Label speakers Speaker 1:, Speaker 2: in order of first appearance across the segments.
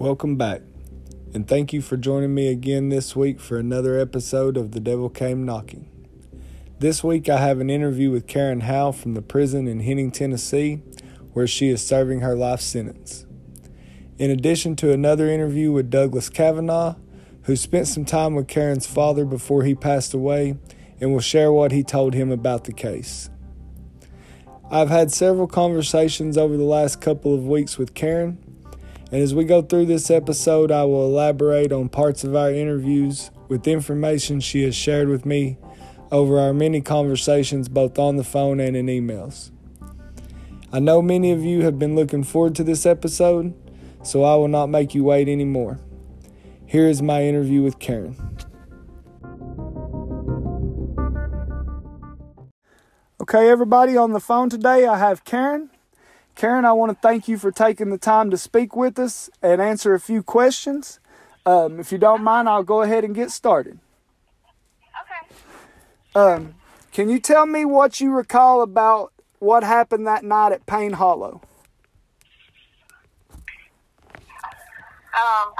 Speaker 1: Welcome back, and thank you for joining me again this week for another episode of The Devil Came Knocking. This week I have an interview with Karen Howell from the prison in Henning, Tennessee, where she is serving her life sentence. In addition to another interview with Douglas Kavanaugh, who spent some time with Karen's father before he passed away and will share what he told him about the case. I've had several conversations over the last couple of weeks with Karen, and as we go through this episode, I will elaborate on parts of our interviews with information she has shared with me over our many conversations both on the phone and in emails. I know many of you have been looking forward to this episode, so I will not make you wait anymore. Here is my interview with Karen. Okay, everybody on the phone today, I have Karen. Karen, I want to thank you for taking the time to speak with us and answer a few questions. Um, if you don't mind, I'll go ahead and get started.
Speaker 2: Okay.
Speaker 1: Um, can you tell me what you recall about what happened that night at Payne Hollow?
Speaker 2: Um,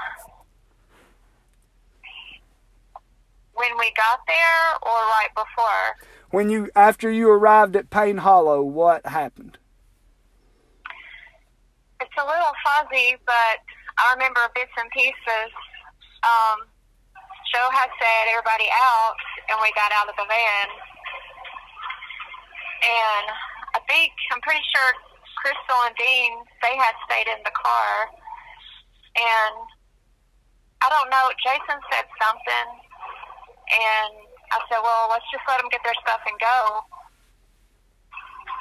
Speaker 2: when we got there or right before?
Speaker 1: When you after you arrived at Payne Hollow, what happened?
Speaker 2: It's a little fuzzy, but I remember bits and pieces. Um, Joe had said everybody out, and we got out of the van. And I think, I'm pretty sure Crystal and Dean, they had stayed in the car. And I don't know, Jason said something, and I said, well, let's just let them get their stuff and go.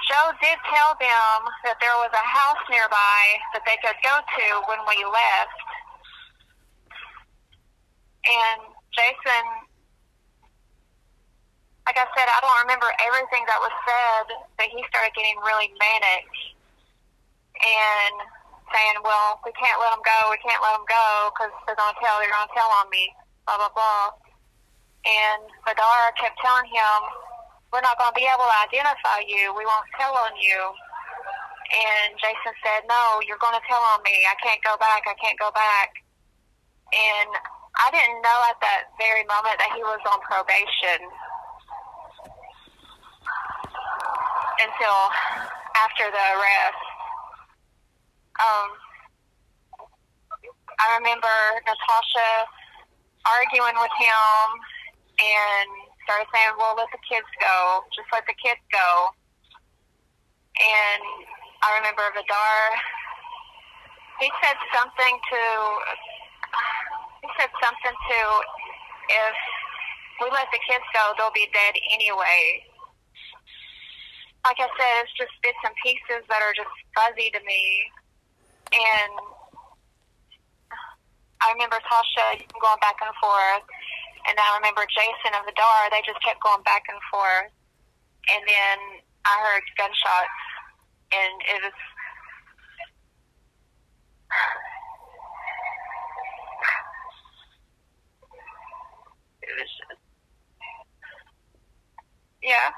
Speaker 2: Joe did tell them that there was a house nearby that they could go to when we left. And Jason, like I said, I don't remember everything that was said, but he started getting really manic and saying, well, we can't let them go, we can't let them go because they're going to tell, they're going to tell on me, blah, blah, blah. And Madara kept telling him, we're not going to be able to identify you. We won't tell on you. And Jason said, no, you're going to tell on me. I can't go back. I can't go back. And I didn't know at that very moment that he was on probation until after the arrest. Um, I remember Natasha arguing with him and started saying, well, let the kids go. Just let the kids go. And I remember Vidar, he said something to, he said something to, if we let the kids go, they'll be dead anyway. Like I said, it's just bits and pieces that are just fuzzy to me. And I remember Tasha going back and forth. And I remember Jason of the Vidar, they just kept going back and forth. And then I heard gunshots, and it was. It was just. Yeah.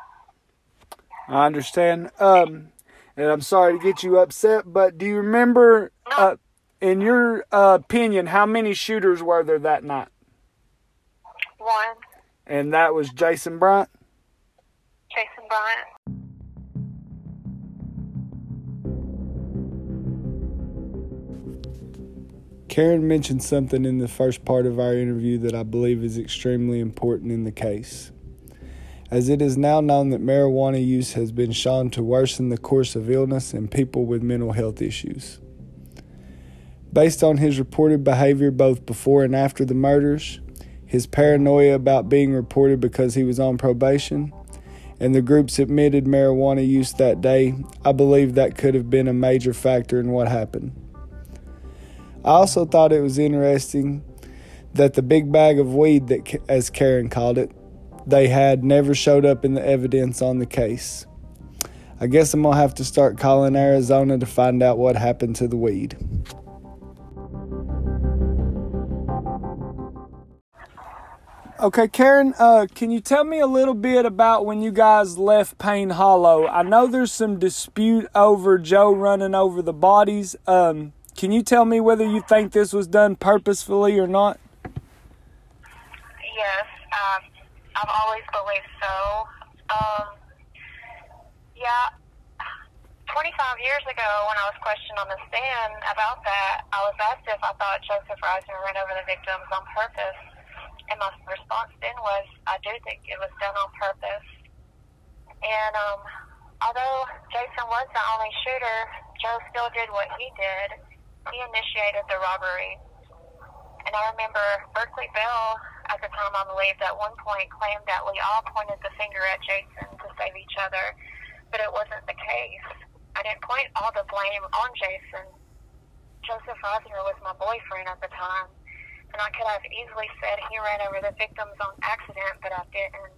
Speaker 1: I understand. Um, and I'm sorry to get you upset, but do you remember, uh, in your uh, opinion, how many shooters were there that night?
Speaker 2: One.
Speaker 1: And that was Jason Bryant?
Speaker 2: Jason Bryant.
Speaker 1: Karen mentioned something in the first part of our interview that I believe is extremely important in the case. As it is now known that marijuana use has been shown to worsen the course of illness in people with mental health issues. Based on his reported behavior both before and after the murders, his paranoia about being reported because he was on probation, and the group's admitted marijuana use that day, I believe that could have been a major factor in what happened. I also thought it was interesting that the big bag of weed that as Karen called it, they had never showed up in the evidence on the case. I guess I'm going to have to start calling Arizona to find out what happened to the weed. Okay, Karen, uh, can you tell me a little bit about when you guys left Payne Hollow? I know there's some dispute over Joe running over the bodies. Um, can you tell me whether you think this was done purposefully or not?
Speaker 2: Yes, um, I've always believed so. Um, yeah, 25 years ago when I was questioned on the stand about that, I was asked if I thought Joseph Risner ran over the victims on purpose. And my response then was, I do think it was done on purpose. And um, although Jason was the only shooter, Joe still did what he did. He initiated the robbery. And I remember Berkeley Bell, at the time I believe, at one point claimed that we all pointed the finger at Jason to save each other, but it wasn't the case. I didn't point all the blame on Jason. Joseph Risner was my boyfriend at the time, and I could have easily said he ran over the victims on accident, but I didn't.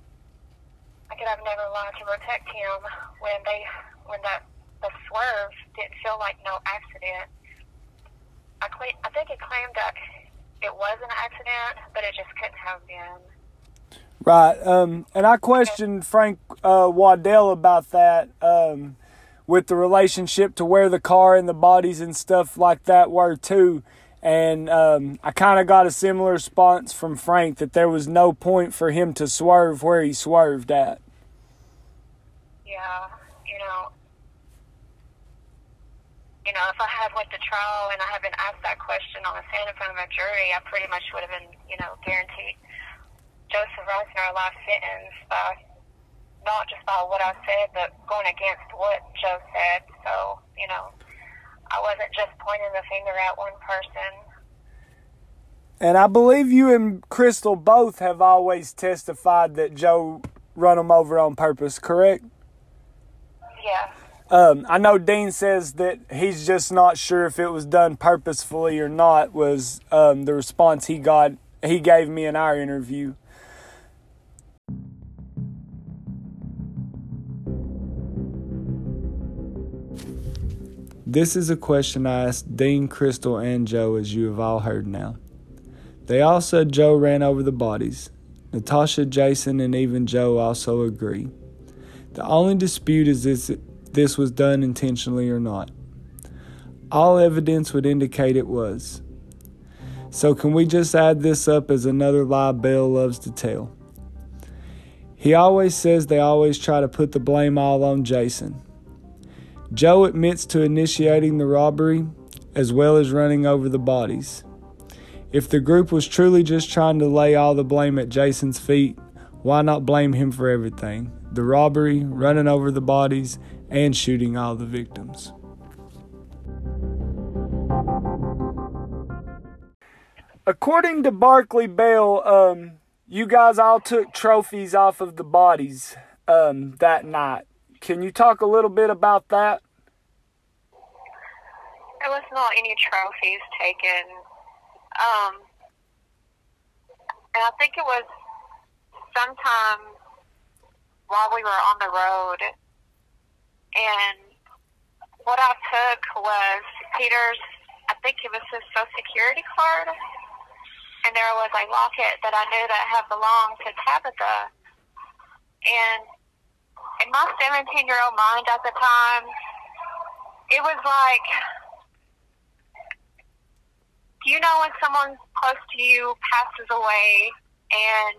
Speaker 2: I could have never lied to protect him when they when that the swerve didn't feel like no accident. I cle- I think he claimed that it was an accident, but it just couldn't have been.
Speaker 1: Right. Um, and I questioned Frank uh, Waddell about that um, with the relationship to where the car and the bodies and stuff like that were too. And um, I kind of got a similar response from Frank that there was no point for him to swerve where he swerved at.
Speaker 2: Yeah, you know, you know, if I had went to trial and I had been asked that question on the stand in front of a jury, I pretty much would have been, you know, guaranteed Joseph Risner a life sentence by not just by what I said, but going against what Joe said. So, you know, wasn't just pointing the finger at one person.
Speaker 1: And I believe you and Crystal both have always testified that Joe run them over on purpose, correct?
Speaker 2: Yeah.
Speaker 1: Um, I know Dean says that he's just not sure if it was done purposefully or not. Was um, the response he got? He gave me in our interview. This is a question I asked Dean, Crystal, and Joe, as you have all heard now. They all said Joe ran over the bodies. Natasha, Jason, and even Joe also agree. The only dispute is this, this was done intentionally or not. All evidence would indicate it was. So, can we just add this up as another lie Bell loves to tell? He always says they always try to put the blame all on Jason. Joe admits to initiating the robbery as well as running over the bodies. If the group was truly just trying to lay all the blame at Jason's feet, why not blame him for everything? The robbery, running over the bodies, and shooting all the victims. According to Berkeley Bell, um, you guys all took trophies off of the bodies um, that night. Can you talk a little bit about that?
Speaker 2: There was not any trophies taken. Um, and I think it was sometime while we were on the road. And what I took was Peter's, I think it was his social security card. And there was a locket that I knew that had belonged to Tabitha. And in my 17 year old mind at the time, it was like, you know when someone close to you passes away and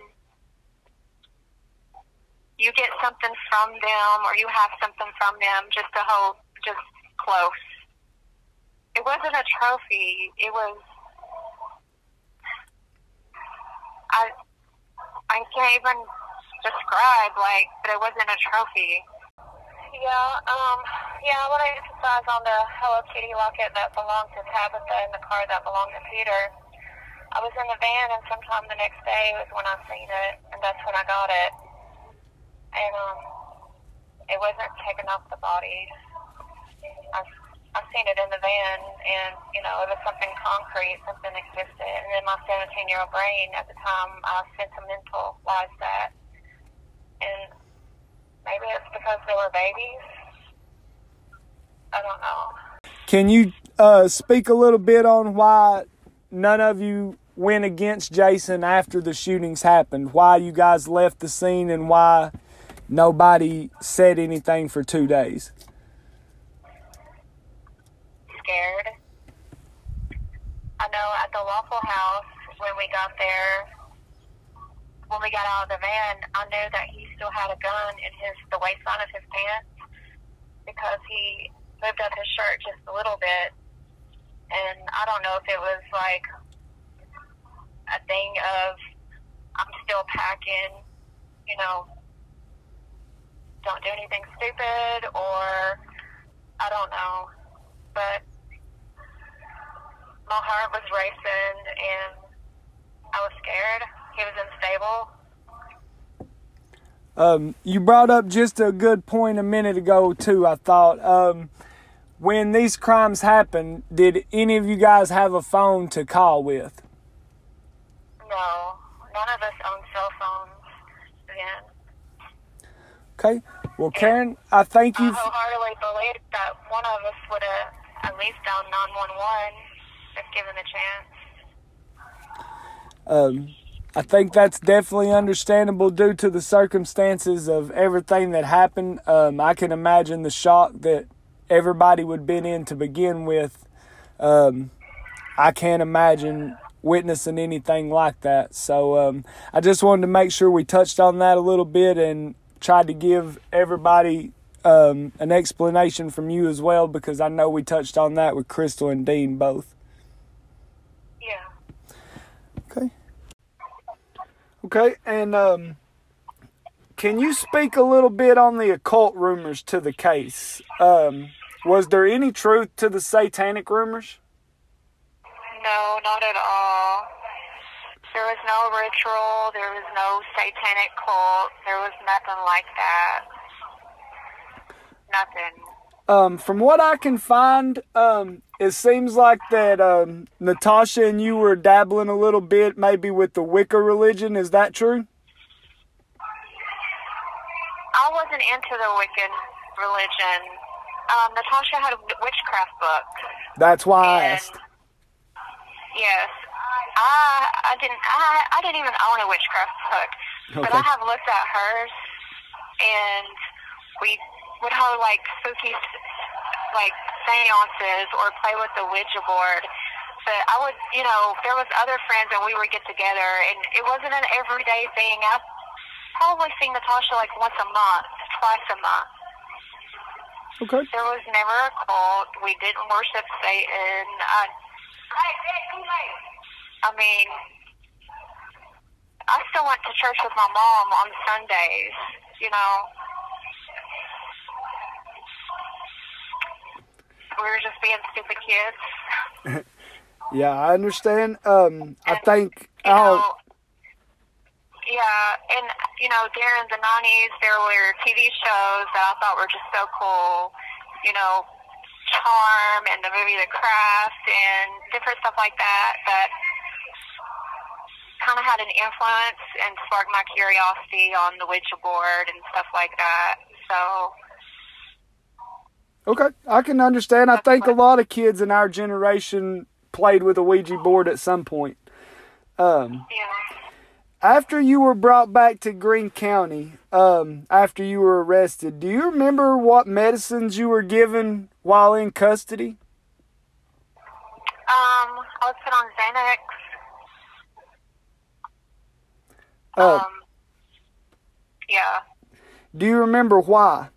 Speaker 2: you get something from them or you have something from them just to hold just close. It wasn't a trophy. It was I I can't even describe like but it wasn't a trophy. Yeah, um, yeah, I want to emphasize on the Hello Kitty locket that belonged to Tabitha and the car that belonged to Peter. I was in the van, and sometime the next day was when I seen it, and that's when I got it. And um, it wasn't taken off the body. I I seen it in the van, and you know, it was something concrete, something existed. And in my 17 year old brain at the time, I sentimentalized that, and Maybe it's because they were babies. I don't know.
Speaker 1: Can you uh, speak a little bit on why none of you went against Jason after the shootings happened? Why you guys left the scene and why nobody said anything for two days?
Speaker 2: Scared. I know at the Waffle House when we got there, when we got out of the van, I knew that he still had a gun in his the waistline of his pants because he moved up his shirt just a little bit, and I don't know if it was like a thing of I'm still packing, you know, don't do anything stupid, or I don't know, but my heart was racing and I was scared. He was unstable.
Speaker 1: Um, you brought up just a good point a minute ago too. I thought um, when these crimes happened, did any of you guys have a phone to call with?
Speaker 2: No, none of us own cell phones then.
Speaker 1: Okay. Well, Karen, I thank you.
Speaker 2: I wholeheartedly believe that one of us would have at least dialed 911 if given the chance.
Speaker 1: Um, I think that's definitely understandable due to the circumstances of everything that happened. Um, I can imagine the shock that everybody would have been in to begin with. Um, I can't imagine witnessing anything like that. So um, I just wanted to make sure we touched on that a little bit and tried to give everybody um, an explanation from you as well because I know we touched on that with Crystal and Dean both.
Speaker 2: Yeah.
Speaker 1: Okay. Okay, and um, can you speak a little bit on the occult rumors to the case? Um, was there any truth to the satanic rumors?
Speaker 2: No, not at all. There was no ritual. There was no satanic cult. There was nothing like that. Nothing.
Speaker 1: Um, from what I can find, um, it seems like that um, Natasha and you were dabbling a little bit, maybe with the Wicca religion. Is that true?
Speaker 2: I wasn't into the Wiccan religion. Um, Natasha had a witchcraft book.
Speaker 1: That's why I asked.
Speaker 2: Yes, I I didn't I I didn't even own a witchcraft book, but I have looked at hers, and we would hold like spooky like seances or play with the Ouija board. But I would, you know, there was other friends and we would get together, and it wasn't an everyday thing. I probably seen Natasha like once a month, twice a month.
Speaker 1: Okay.
Speaker 2: There was never a cult. We didn't worship Satan. I, I mean, I still went to church with my mom on Sundays, you know. We were just being stupid kids.
Speaker 1: Yeah, I understand. Um, I think.
Speaker 2: You know, yeah, and, you know, during the 90s, there were TV shows that I thought were just so cool. You know, Charm and the movie The Craft and different stuff like that that kind of had an influence and sparked my curiosity on the Ouija board and stuff like that. So,
Speaker 1: okay. I can understand. I think a lot of kids in our generation played with a Ouija board at some point. Um,
Speaker 2: yeah.
Speaker 1: after you were brought back to Greene County, um, after you were arrested, do you remember what medicines you were given while in custody?
Speaker 2: Um, I was put on Xanax.
Speaker 1: Uh,
Speaker 2: Um, yeah.
Speaker 1: do you remember why?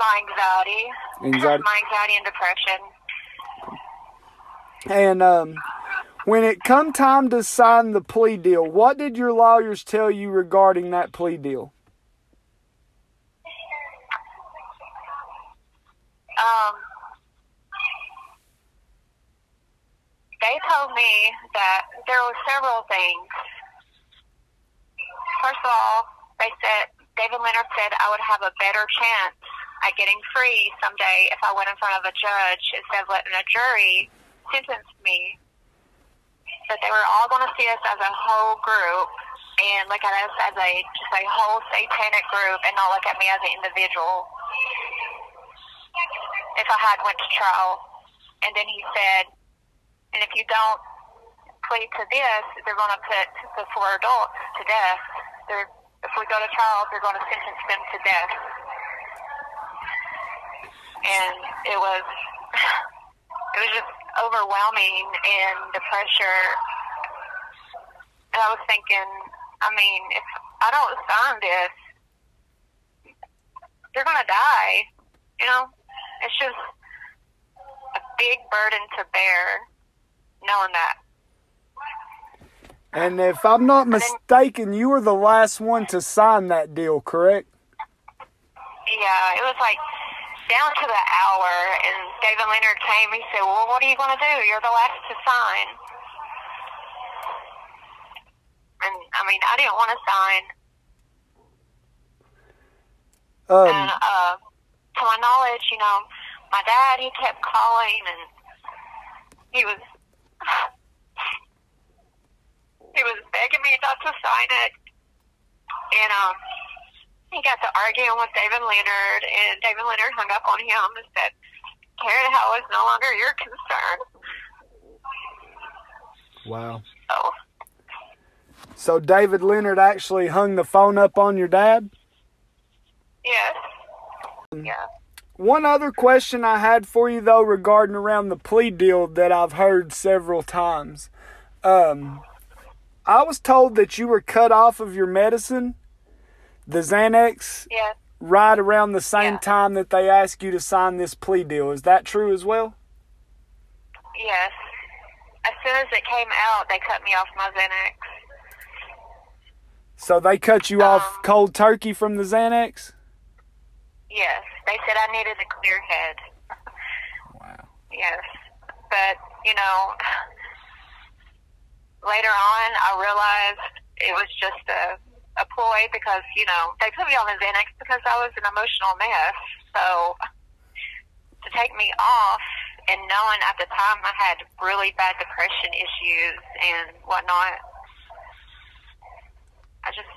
Speaker 2: My anxiety.
Speaker 1: Anxiety.
Speaker 2: my anxiety and depression.
Speaker 1: And um, when it come time to sign the plea deal, what did your lawyers tell you regarding that plea deal?
Speaker 2: Um, they told me that there were several things. First of all, they said David Leonard said I would have a better chance at getting free someday if I went in front of a judge instead of letting a jury sentence me. That they were all going to see us as a whole group and look at us as a just a whole satanic group and not look at me as an individual if I had went to trial. And then he said, and if you don't plead to this, they're going to put the four adults to death. They're, if we go to trial, they're going to sentence them to death. And it was, it was just overwhelming and the pressure. And I was thinking, I mean, if I don't sign this, they're gonna die. You know, it's just a big burden to bear, knowing that.
Speaker 1: And if I'm not mistaken, you were the last one to sign that deal, correct?
Speaker 2: Yeah, it was like down to the hour, and David Leonard came. He said, "Well, what are you going to do? You're the last to sign." And I mean, I didn't want to sign.
Speaker 1: Um,
Speaker 2: and uh, to my knowledge, you know, my dad he kept calling, and he was he was begging me not to sign it, and um he got to arguing with David Leonard, and David Leonard hung up on him and said, Karen Howell is no longer your concern.
Speaker 1: wow.
Speaker 2: So,
Speaker 1: So David Leonard actually hung the phone up on your dad?
Speaker 2: yes. Yeah.
Speaker 1: One other question I had for you though regarding around the plea deal that I've heard several times. Um, I was told that you were cut off of your medicine, the Xanax,
Speaker 2: Yes.
Speaker 1: right around the same
Speaker 2: Yeah.
Speaker 1: time that they asked you to sign this plea deal. Is that true as well?
Speaker 2: Yes. As soon as it came out, they cut me off my Xanax.
Speaker 1: So they cut you off
Speaker 2: Um,
Speaker 1: cold turkey from the Xanax?
Speaker 2: Yes. They said I needed a clear head.
Speaker 1: Wow.
Speaker 2: Yes. But, you know, later on, I realized it was just a, a ploy because, you know, they put me on the Xanax because I was an emotional mess. So to take me off and knowing at the time I had really bad depression issues and whatnot, I just,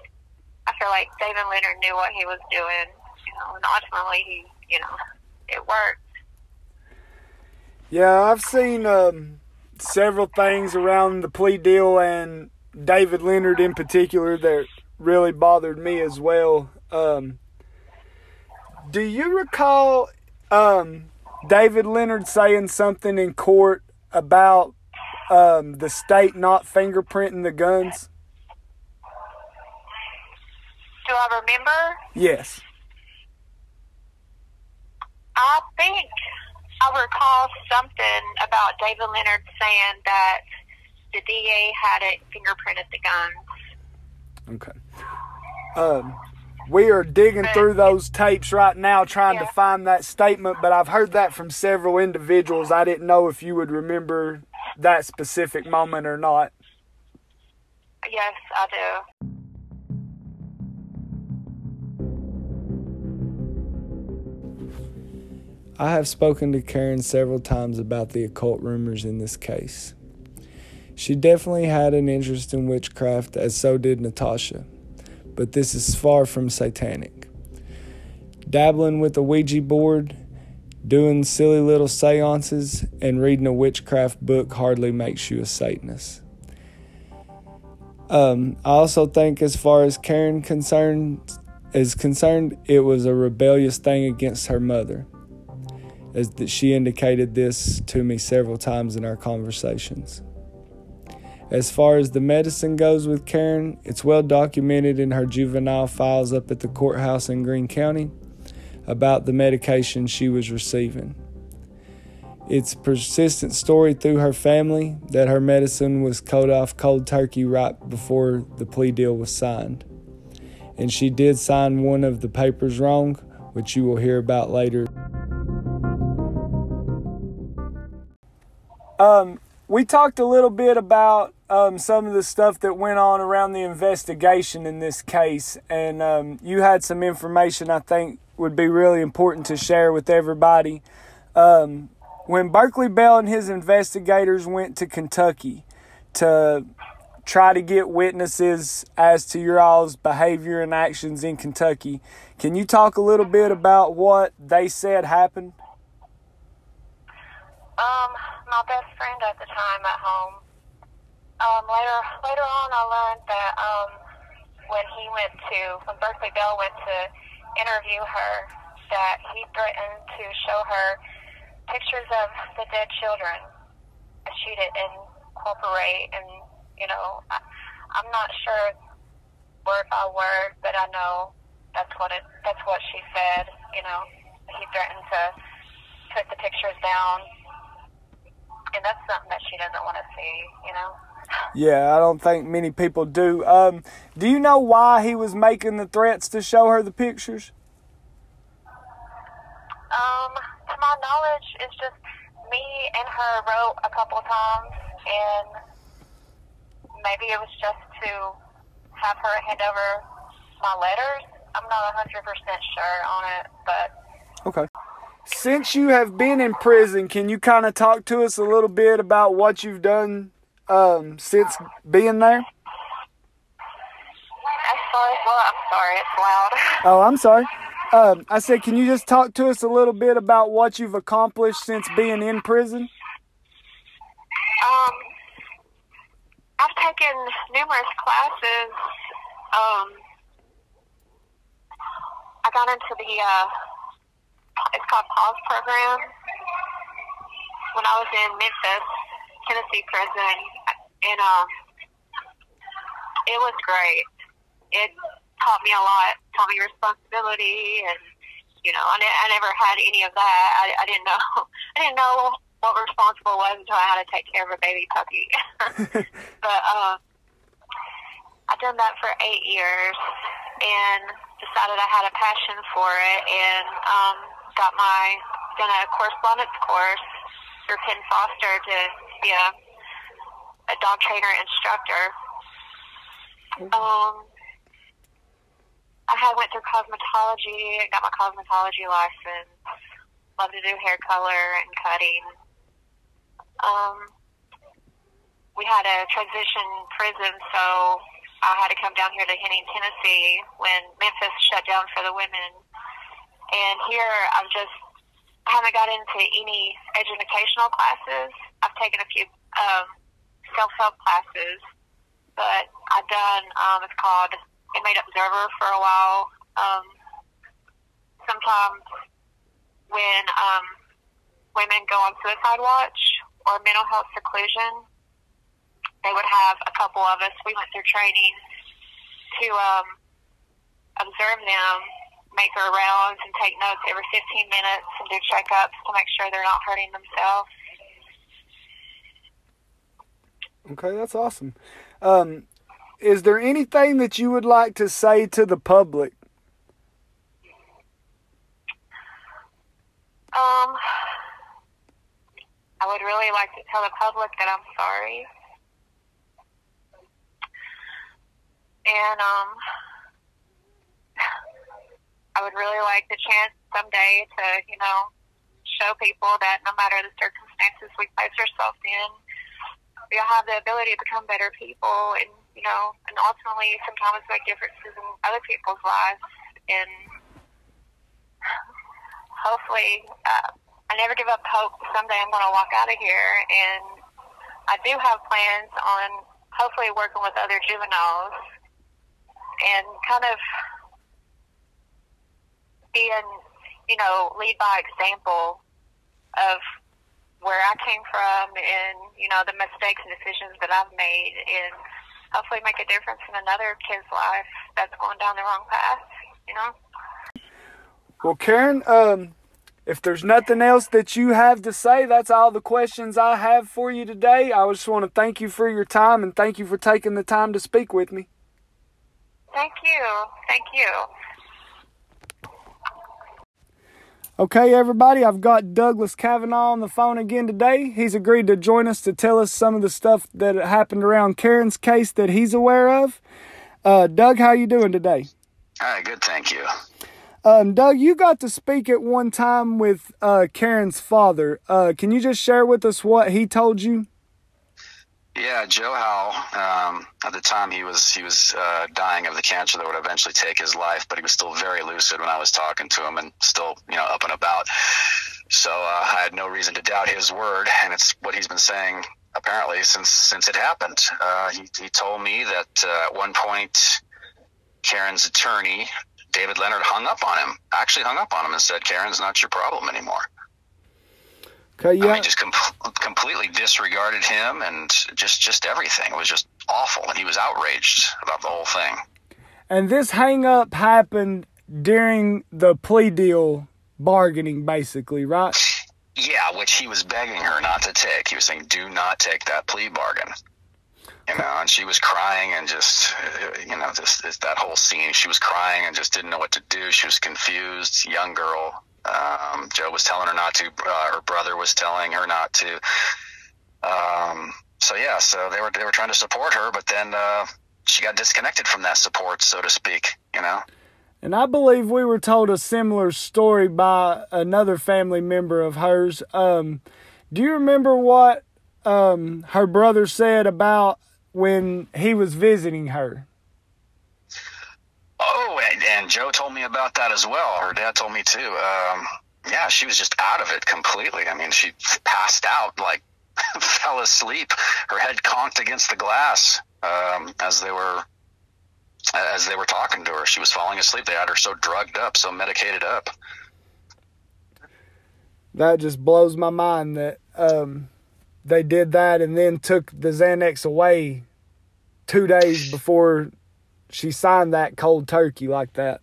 Speaker 2: I feel like David Leonard knew what he was doing, you know, and ultimately he, you know, it worked.
Speaker 1: Yeah, I've seen um, several things around the plea deal and David Leonard in particular that really bothered me as well. Um, do you recall um, David Leonard saying something in court about um, the state not fingerprinting the guns?
Speaker 2: Do I remember?
Speaker 1: Yes.
Speaker 2: I think I recall something about David Leonard saying that the DA had it fingerprinted the guns.
Speaker 1: Okay. Um, we are digging through those tapes right now trying to find that statement, but I've heard that from several individuals. I didn't know if you would remember that specific moment or not.
Speaker 2: Yes, I do.
Speaker 1: I have spoken to Karen several times about the occult rumors in this case. She definitely had an interest in witchcraft, as so did Natasha, but this is far from satanic. Dabbling with a Ouija board, doing silly little seances, and reading a witchcraft book hardly makes you a Satanist. Um, I also think, as far as Karen concerned, is concerned, it was a rebellious thing against her mother as that she indicated this to me several times in our conversations. As far as the medicine goes with Karen, it's well documented in her juvenile files up at the courthouse in Greene County about the medication she was receiving. It's a persistent story through her family that her medicine was cut off cold turkey right before the plea deal was signed. And she did sign one of the papers wrong, which you will hear about later. Um, we talked a little bit about um, some of the stuff that went on around the investigation in this case, and um, you had some information I think would be really important to share with everybody. Um, when Berkeley Bell and his investigators went to Kentucky to try to get witnesses as to your all's behavior and actions in Kentucky, can you talk a little bit about what they said happened?
Speaker 2: Um, my best friend at the time at home. Um, later, later on, I learned that um, when he went to, when Berkeley Bell went to interview her, that he threatened to show her pictures of the dead children. It and incorporate, and you know, I, I'm not sure word by word, but I know that's what it. That's what she said. You know, he threatened to put the pictures down, and that's something that she doesn't want to see. You know.
Speaker 1: Yeah, I don't think many people do. Um, do you know why he was making the threats to show her the pictures?
Speaker 2: Um, to my knowledge, it's just me and her wrote a couple times, and maybe it was just to have her hand over my letters. I'm not 100% sure on it, but.
Speaker 1: Okay. Since you have been in prison, can you kind of talk to us a little bit about what you've done um, since being there?
Speaker 2: Well, I'm sorry. It's loud.
Speaker 1: Oh, I'm sorry. Um, I said, can you just talk to us a little bit about what you've accomplished since being in prison?
Speaker 2: Um, I've taken numerous classes. Um, I got into the uh, it's called Pause program when I was in Memphis, Tennessee prison, and um, it was great. It taught me a lot, taught me responsibility, and you know, I, ne- I never had any of that. I, I didn't know, I didn't know what responsible was until I had to take care of a baby puppy. but uh, I've done that for eight years, and decided I had a passion for it, and um, got my done a correspondence course through Penn Foster to be a dog trainer instructor. Um, I went through cosmetology got my cosmetology license. Love to do hair color and cutting. Um, we had a transition prison, so I had to come down here to Henning, Tennessee when Memphis shut down for the women. And here I've just I haven't got into any educational classes. I've taken a few um, self help classes, but I've done um, it's called inmate observer for a while. Um, sometimes when um, women go on suicide watch or mental health seclusion, they would have a couple of us. We went through training to um, observe them, make our rounds, and take notes every 15 minutes and do checkups to make sure they're not hurting themselves.
Speaker 1: Okay, that's awesome. Um, is there anything that you would like to say to the public?
Speaker 2: Um, I would really like to tell the public that I'm sorry. And um, I would really like the chance someday to, you know, show people that no matter the circumstances we place ourselves in, we all have the ability to become better people and you know, and ultimately sometimes make differences in other people's lives. And hopefully, uh, I never give up hope. Someday I'm going to walk out of here, and I do have plans on hopefully working with other juveniles and kind of being, you know, lead by example of I came from and, you know, the mistakes and decisions that I've made and hopefully make a difference in another kid's life that's going down the wrong path, you know?
Speaker 1: Well, Karen, um, if there's nothing else that you have to say, that's all the questions I have for you today. I just want to thank you for your time and thank you for taking the time to speak with me.
Speaker 2: Thank you. Thank you.
Speaker 1: Okay, everybody, I've got Douglas Kavanaugh on the phone again today. He's agreed to join us to tell us some of the stuff that happened around Karen's case that he's aware of. Uh, Doug, how you doing today?
Speaker 3: Hi, good, thank you.
Speaker 1: Um, Doug, you got to speak at one time with uh, Karen's father. Uh, can you just share with us what he told you?
Speaker 3: Yeah, Joe Howell. Um, at the time, he was he was uh, dying of the cancer that would eventually take his life, but he was still very lucid when I was talking to him, and still you know up and about. So uh, I had no reason to doubt his word, and it's what he's been saying apparently since since it happened. Uh, he he told me that uh, at one point, Karen's attorney David Leonard hung up on him. Actually, hung up on him and said, "Karen's not your problem anymore."
Speaker 1: Okay, yeah.
Speaker 3: I mean, just com- completely disregarded him and just just everything. It was just awful, and he was outraged about the whole thing.
Speaker 1: And this hang up happened during the plea deal bargaining, basically, right?
Speaker 3: Yeah, which he was begging her not to take. He was saying, "Do not take that plea bargain." You know, and she was crying and just, you know, just, just that whole scene. She was crying and just didn't know what to do. She was confused. Young girl. Um, Joe was telling her not to. Uh, her brother was telling her not to. Um, so yeah, so they were they were trying to support her, but then uh, she got disconnected from that support, so to speak. You know.
Speaker 1: And I believe we were told a similar story by another family member of hers. Um, do you remember what um, her brother said about when he was visiting her?
Speaker 3: Oh, and, and Joe told me about that as well. Her dad told me too. Um, yeah, she was just out of it completely. I mean, she passed out, like fell asleep. Her head conked against the glass um, as they were as they were talking to her. She was falling asleep. They had her so drugged up, so medicated up.
Speaker 1: That just blows my mind that um, they did that and then took the Xanax away two days before she signed that cold turkey like that.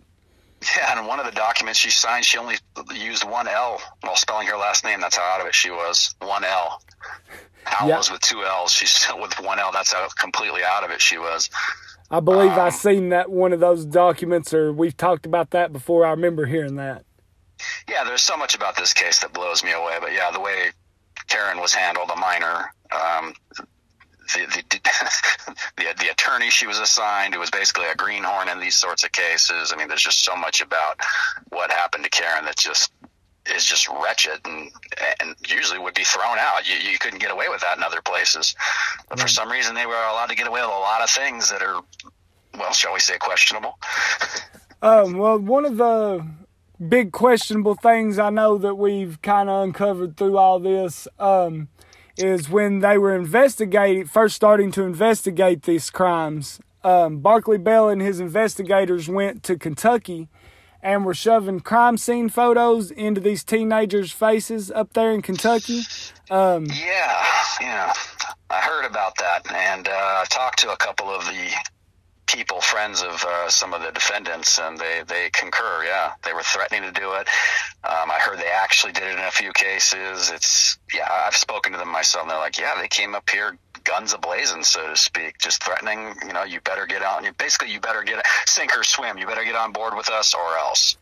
Speaker 3: Yeah, and one of the documents she signed, she only used one L while spelling her last name. That's how out of it she was. One L. Al
Speaker 1: Yeah.
Speaker 3: was with two L's. She's with one L. That's how completely out of it she was.
Speaker 1: I believe I
Speaker 3: Um,
Speaker 1: seen that one of those documents, or we've talked about that before. I remember hearing that.
Speaker 3: Yeah, there's so much about this case that blows me away. But yeah, the way Karen was handled, a minor, um, the, the, the the attorney she was assigned, who was basically a greenhorn in these sorts of cases. I mean, there's just so much about what happened to Karen that just is just wretched and and usually would be thrown out. You you couldn't get away with that in other places, but for some reason they were allowed to get away with a lot of things that are, well, shall we say, questionable.
Speaker 1: Um, well, one of the big questionable things I know that we've kind of uncovered through all this um, is when they were investigating, first starting to investigate these crimes. Um, Berkeley Bell and his investigators went to Kentucky and were shoving crime scene photos into these teenagers' faces up there in Kentucky. Um,
Speaker 3: Yeah, yeah. I heard about that, and uh, I talked to a couple of the people, friends of uh, some of the defendants, and they, they concur. Yeah, they were threatening to do it. Um, I heard they actually did it in a few cases. It's yeah, I've spoken to them myself. And they're like, yeah, they came up here guns ablazing, so to speak, just threatening. You know, you better get on. Basically, you better get sink or swim. You better get on board with us, or else.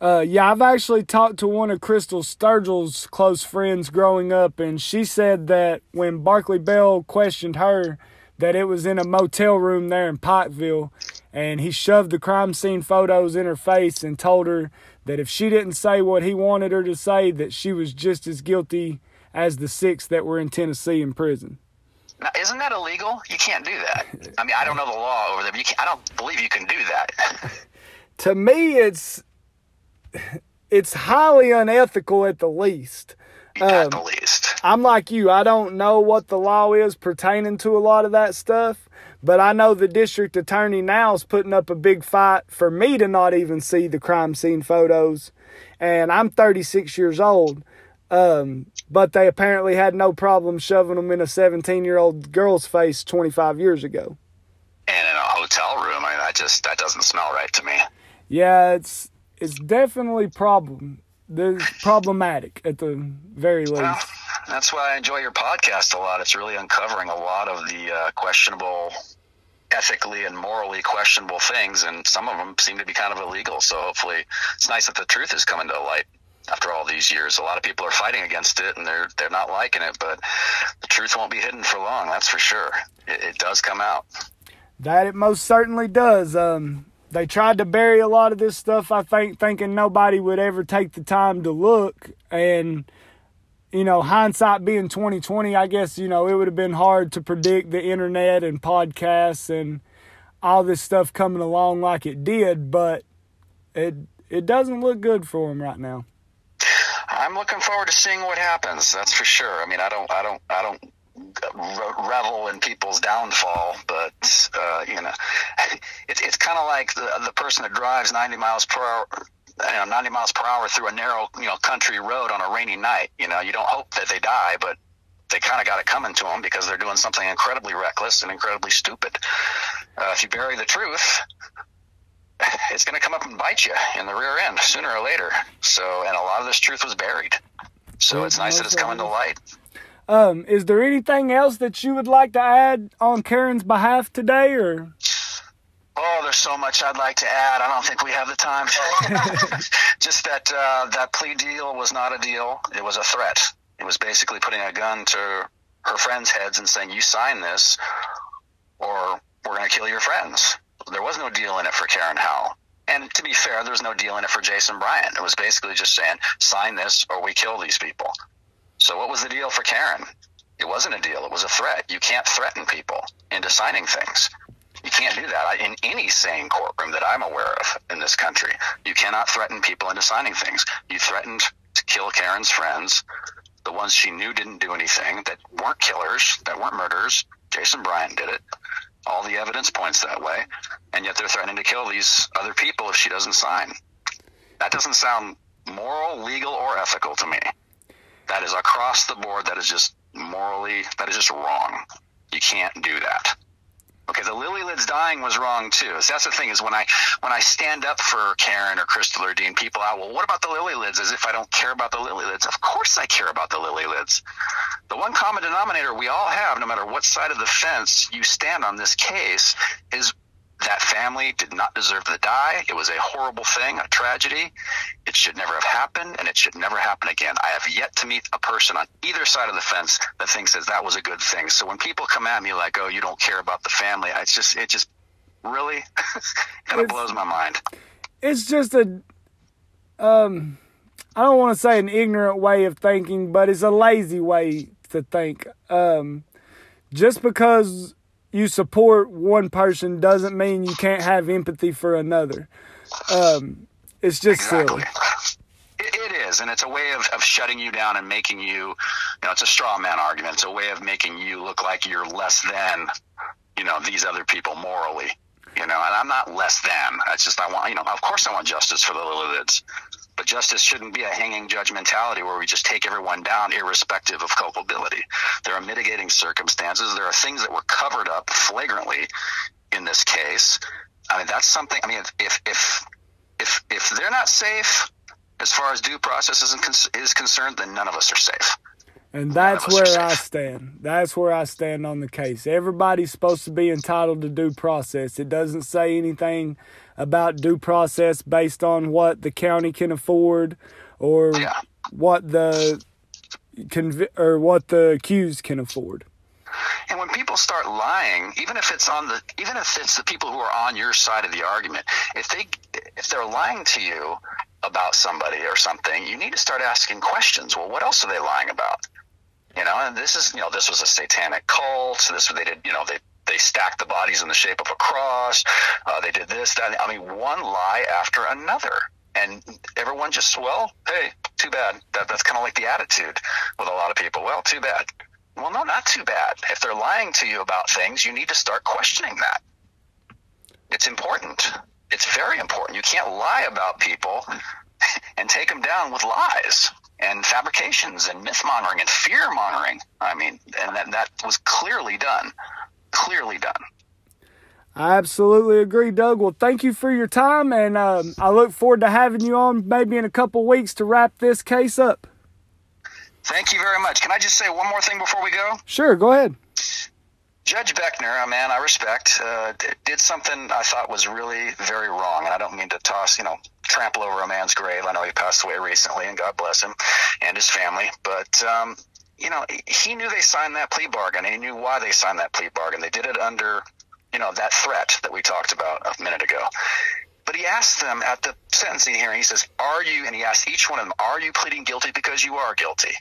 Speaker 1: Uh, yeah, I've actually talked to one of Crystal Sturgill's close friends growing up, and she said that when Berkeley Bell questioned her, that it was in a motel room there in Pikeville, and he shoved the crime scene photos in her face and told her that if she didn't say what he wanted her to say, that she was just as guilty as the six that were in Tennessee in prison.
Speaker 3: Now, isn't that illegal? You can't do that. I mean, I don't know the law over there, but I don't believe you can do that.
Speaker 1: To me, it's it's highly unethical at the least.
Speaker 3: At
Speaker 1: Um,
Speaker 3: the least.
Speaker 1: I'm like you. I don't know what the law is pertaining to a lot of that stuff, but I know the district attorney now is putting up a big fight for me to not even see the crime scene photos. And I'm 36 years old. Um, but they apparently had no problem shoving them in a 17 year old girl's face 25 years ago.
Speaker 3: and in a hotel room. I mean, that just that doesn't smell right to me.
Speaker 1: Yeah, it's it's definitely problem. There's problematic at the very least.
Speaker 3: Well, that's why I enjoy your podcast a lot. It's really uncovering a lot of the uh, questionable, ethically and morally questionable things, and some of them seem to be kind of illegal. So hopefully, it's nice that the truth is coming to light after all these years. A lot of people are fighting against it, and they're they're not liking it, but the truth won't be hidden for long. That's for sure. It, it does come out.
Speaker 1: That it most certainly does. Um, they tried to bury a lot of this stuff, I think, thinking nobody would ever take the time to look. And, you know, hindsight being 2020, I guess, you know, it would have been hard to predict the internet and podcasts and all this stuff coming along like it did, but it it doesn't look good for them right now.
Speaker 3: I'm looking forward to seeing what happens. That's for sure. I mean, I don't, I don't, I don't revel in people's downfall, but uh, you know, it's it's kind of like the the person that drives 90 miles per hour. you know, 90 miles per hour through a narrow, you know, country road on a rainy night. You know, you don't hope that they die, but they kind of got it coming to them because they're doing something incredibly reckless and incredibly stupid. Uh, if you bury the truth, it's going to come up and bite you in the rear end sooner or later. So, and a lot of this truth was buried. So it's nice that it's coming to light.
Speaker 1: Um, is there anything else that you would like to add on Karen's behalf today, or?
Speaker 3: Oh, there's so much I'd like to add. I don't think we have the time. Just that uh, that plea deal was not a deal; it was a threat. It was basically putting a gun to her friends' heads and saying, "You sign this, or we're going to kill your friends." There was no deal in it for Karen Howell. And to be fair, there was no deal in it for Jason Bryant. It was basically just saying, sign this or we kill these people. So what was the deal for Karen? It wasn't a deal. It was a threat. You can't threaten people into signing things. You can't do that in any sane courtroom that I'm aware of in this country. You cannot threaten people into signing things. You threatened to kill Karen's friends, the ones she knew didn't do anything, that weren't killers, that weren't murderers. Jason Bryant did it. All the evidence points that way, and yet they're threatening to kill these other people if she doesn't sign. That doesn't sound moral, legal, or ethical to me. That is across the board. That is just morally, that is just wrong. You can't do that. Okay, the Lillelids dying was wrong too. So that's the thing is when I when I stand up for Karen or Crystal or Dean, people out, well, what about the Lillelids? As if I don't care about the Lillelids. Of course I care about the Lillelids. The one common denominator we all have, no matter what side of the fence you stand on this case, is that family did not deserve to die. It was a horrible thing, a tragedy. It should never have happened, and it should never happen again. I have yet to meet a person on either side of the fence that thinks that that was a good thing. So when people come at me like, "Oh, you don't care about the family," it's just, it just really kind of blows my mind.
Speaker 1: It's just a, um, I don't want to say an ignorant way of thinking, but it's a lazy way to think. Um, just because you support one person doesn't mean you can't have empathy for another. Um, it's just
Speaker 3: exactly.
Speaker 1: silly.
Speaker 3: It is, and it's a way of, of shutting you down and making you, you know, it's a straw man argument. It's a way of making you look like you're less than, you know, these other people morally. You know, and I'm not less than. It's just I want, you know, of course I want justice for the Lillelids. But justice shouldn't be a hanging judge mentality where we just take everyone down irrespective of culpability. There are mitigating circumstances. There are things that were covered up flagrantly in this case. I mean, that's something. I mean, if if if if they're not safe as far as due process is, is concerned, then none of us are safe.
Speaker 1: And that's where I stand. That's where I stand on the case. Everybody's supposed to be entitled to due process. It doesn't say anything about due process based on what the county can afford or
Speaker 3: yeah.
Speaker 1: what the conv- or what the accused can afford.
Speaker 3: And when people start lying, even if it's on the even if it's the people who are on your side of the argument, if they if they're lying to you about somebody or something, you need to start asking questions. Well, what else are they lying about? You know, and this is you know this was a satanic cult. This they did you know they they stacked the bodies in the shape of a cross. Uh, they did this that. I mean, one lie after another, and everyone just well, hey, too bad. That that's kind of like the attitude with a lot of people. Well, too bad. Well, no, not too bad. If they're lying to you about things, you need to start questioning that. It's important. It's very important. You can't lie about people and take them down with lies and fabrications and myth mongering and fear mongering. I mean, and that, that was clearly done. Clearly done.
Speaker 1: I absolutely agree, Doug. Well, thank you for your time, and um, I look forward to having you on maybe in a couple weeks to wrap this case up.
Speaker 3: Thank you very much. Can I just say one more thing before we go?
Speaker 1: Sure, go ahead.
Speaker 3: Judge Beckner, a man I respect, uh, did something I thought was really very wrong, and I don't mean to toss, you know, trample over a man's grave. I know he passed away recently, and God bless him and his family. But um, you know, he knew they signed that plea bargain. And he knew why they signed that plea bargain. They did it under, you know, that threat that we talked about a minute ago. But he asked them at the sentencing hearing. He says, "Are you?" And he asked each one of them, "Are you pleading guilty because you are guilty?"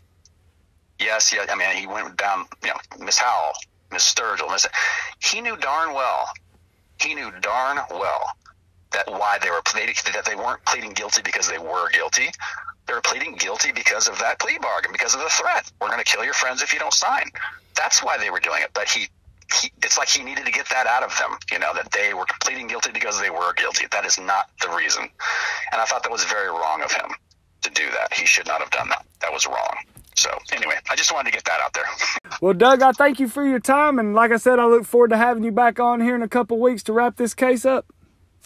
Speaker 3: Yes, yeah. I mean, he went down. You know, Miss Howell, Miss Sturgill, Miss. He knew darn well. He knew darn well that why they were pleading that they weren't pleading guilty because they were guilty. They were pleading guilty because of that plea bargain, because of the threat. We're going to kill your friends if you don't sign. That's why they were doing it. But he he, it's like he needed to get that out of them, you know, that they were pleading guilty because they were guilty. That is not the reason. And I thought that was very wrong of him to do that. He should not have done that. That was wrong. So anyway, I just wanted to get that out there.
Speaker 1: well, Doug, I thank you for your time, and like I said, I look forward to having you back on here in a couple weeks to wrap this case up.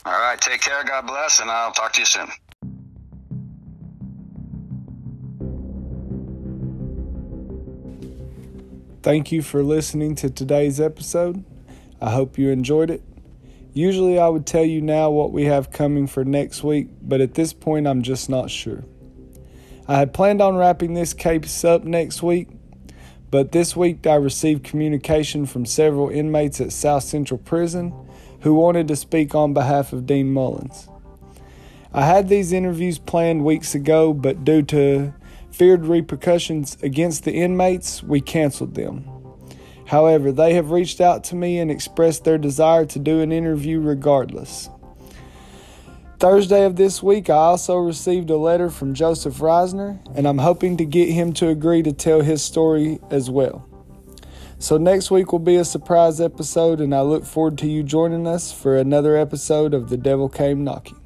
Speaker 3: All right, take care. God bless, and I'll talk to you soon.
Speaker 1: Thank you for listening to today's episode. I hope you enjoyed it. Usually, I would tell you now what we have coming for next week, but at this point, I'm just not sure. I had planned on wrapping this case up next week, but this week I received communication from several inmates at South Central Prison who wanted to speak on behalf of Dean Mullins. I had these interviews planned weeks ago, but due to feared repercussions against the inmates, we canceled them. However, they have reached out to me and expressed their desire to do an interview regardless. Thursday of this week, I also received a letter from Joseph Risner, and I'm hoping to get him to agree to tell his story as well. So, next week will be a surprise episode, and I look forward to you joining us for another episode of The Devil Came Knocking.